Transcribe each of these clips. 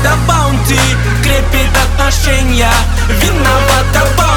Виновата баунти, крепит отношения. Виновата баунти.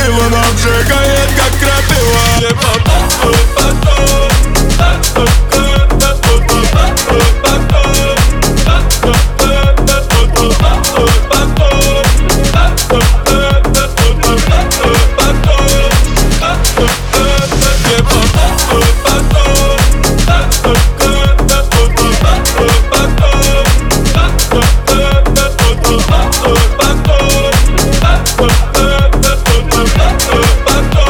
И вновь сжигает, как край tanto.